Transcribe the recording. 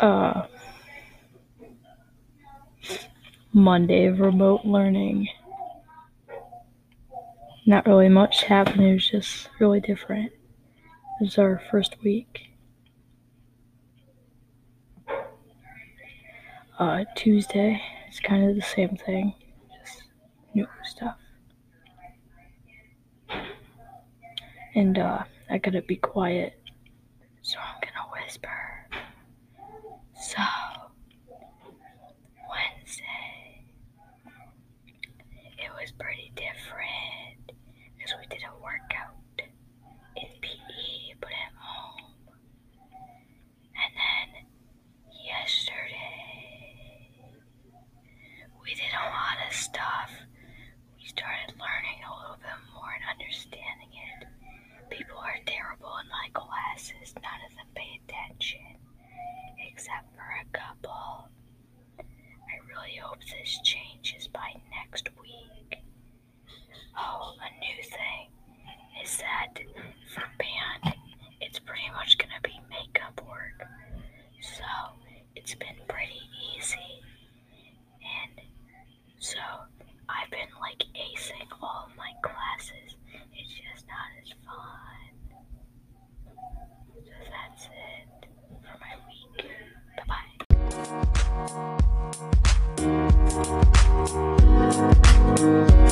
uh, Monday of remote learning. Not really much happened. It was just really different. It was our first week. Uh, Tuesday, it's kind of the same thing, just new stuff. And uh, I gotta be quiet, so I'm gonna whisper. So, Wednesday, it was pretty different because we did a workout in PE, but at home. And then yesterday, we did a lot of stuff. We started learning a little bit more and understanding it. People are terrible in my classes, none of them pay attention, except for a couple. I really hope this changes it's been pretty easy. And so I've been like acing all of my classes. It's just not as fun. So that's it for my week. Bye bye.